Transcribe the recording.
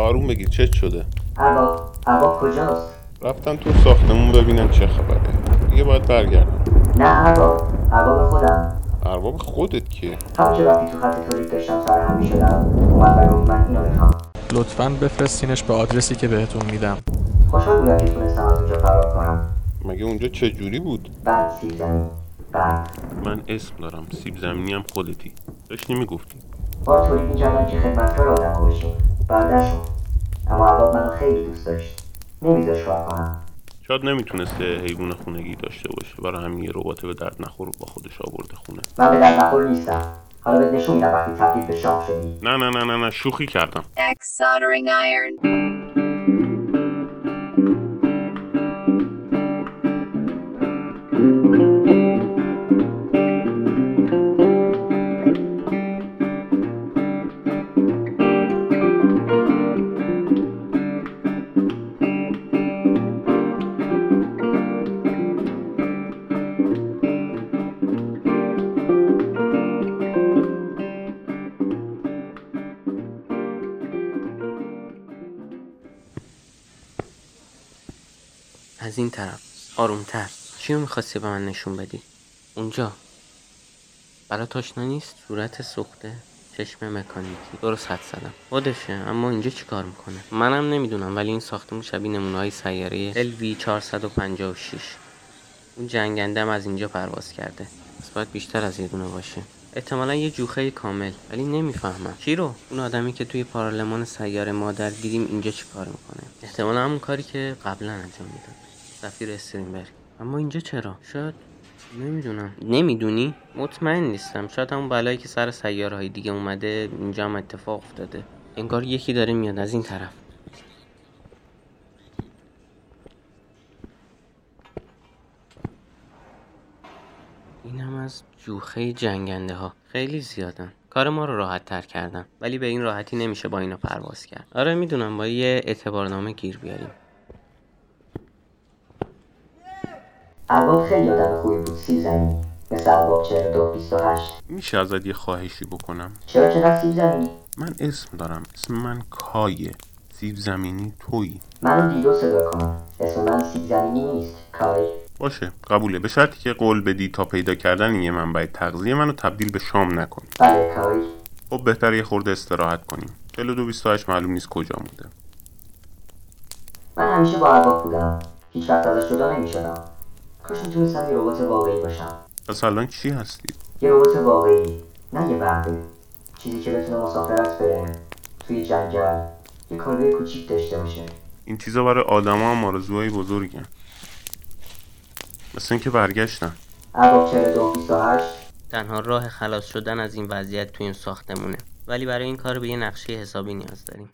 آروم بگیر چت شده؟ ارباب ارباب کجاست؟ رفتن تو ساختمون ببینن چه خبره. دیگه باید برگردم. نه ارباب ارباب خودم. ارباب خودت که؟ وقتی تو خط تولید داشتم سر همی شدم اومد گفت من اینو می‌خوام لطفا بفرستینش به آدرسی که بهتون میدم. خوشحال بودم که تونستم از اونجا فرار کنم. مگه اونجا چه جوری بود؟ بعد سیب زمین. بعد. من اسم دارم سیب زمینی هم خودتی. داشتی می‌گفتی. با تولید می‌کردم که خدمتکار آدم باشیم نشد اما ارباب منو خیلی دوست داشت. نمیذاش کار کنم. شاید نمی‌تونسته حیوان خونگی داشته باشه. برای همین یه ربات به درد نخور با خودش آورده خونه. من به در نخور نیستم. حالا بهت نشون میدم وقتی تبدیل به شام شدی. نه نه نه نه نه. شوخی کردم. از این طرف. آرومتر. چی می‌خواستی به من نشون بدی؟ اونجا. برات آشنا نیست؟ صورت سوخته. چشم مکانیکی. درست حد زدم. خودشه. اما اینجا چی کار می‌کنه؟ منم نمی‌دونم ولی این ساختمون شبیه نمونه های سیاره LV 456 اون جنگنده از اینجا پرواز کرده. پس باید بیشتر از یه دونه باشه. احتمالا یه جوخه کامل. ولی نمی‌فهمم. چی رو؟ اون آدمی که توی پارلمان سیاره مادر دیدیم اینجا چی کار می‌کنه؟ احتمالا همون کاری که قبلا انجام می‌داد. سفیر استرینبرگ. اما اینجا چرا؟ شاید نمی‌دونم. نمی‌دونی؟ مطمئن نیستم. شاید همون بلایی که سر سیاره های دیگه اومده اینجا هم اتفاق افتاده. انگار یکی داره میاد از این طرف. این هم از جوخه جنگنده ها خیلی زیادن. کار ما رو راحت تر کردن. ولی به این راحتی نمیشه با اینا پرواز کرد. آره می‌دونم. با یه اعتبارنامه گیر بیاریم. ارباب خیلی آدم خوبی بود سیب زمینی مثل ارباب 42 28 میشه ازت یه خواهشی بکنم چرا چقدر سیب زمینی من اسم دارم اسم من کایه سیب زمینی تویی منو دیدو صدا کن اسم من سیب زمینی نیست کاری باشه قبوله به شرطی که قول بدی تا پیدا کردن یه منبع تغذیه منو تبدیل به شام نکنی بله کاری خب بهتر یه خورده استراحت کنیم 42 28 معلوم نیست کجا مونده من همیشه با ارباب بودم هیچ وقت ازش جدا نمی‌شدم کاش می‌تونستم یه ربات واقعی باشم. پس الان چی هستی؟ یه ربات واقعی. نه یه برده چیزی که بتونه مسافرت بره. توی جنگل. یه کالبه کوچیک داشته باشه. این چیزا برای آدما هم آرزوهای بزرگن. مثل اینکه برگشتن. ارباب 42 28 تنها راه خلاص شدن از این وضعیت توی این ساختمونه. ولی برای این کار به یه نقشه حسابی نیاز داریم.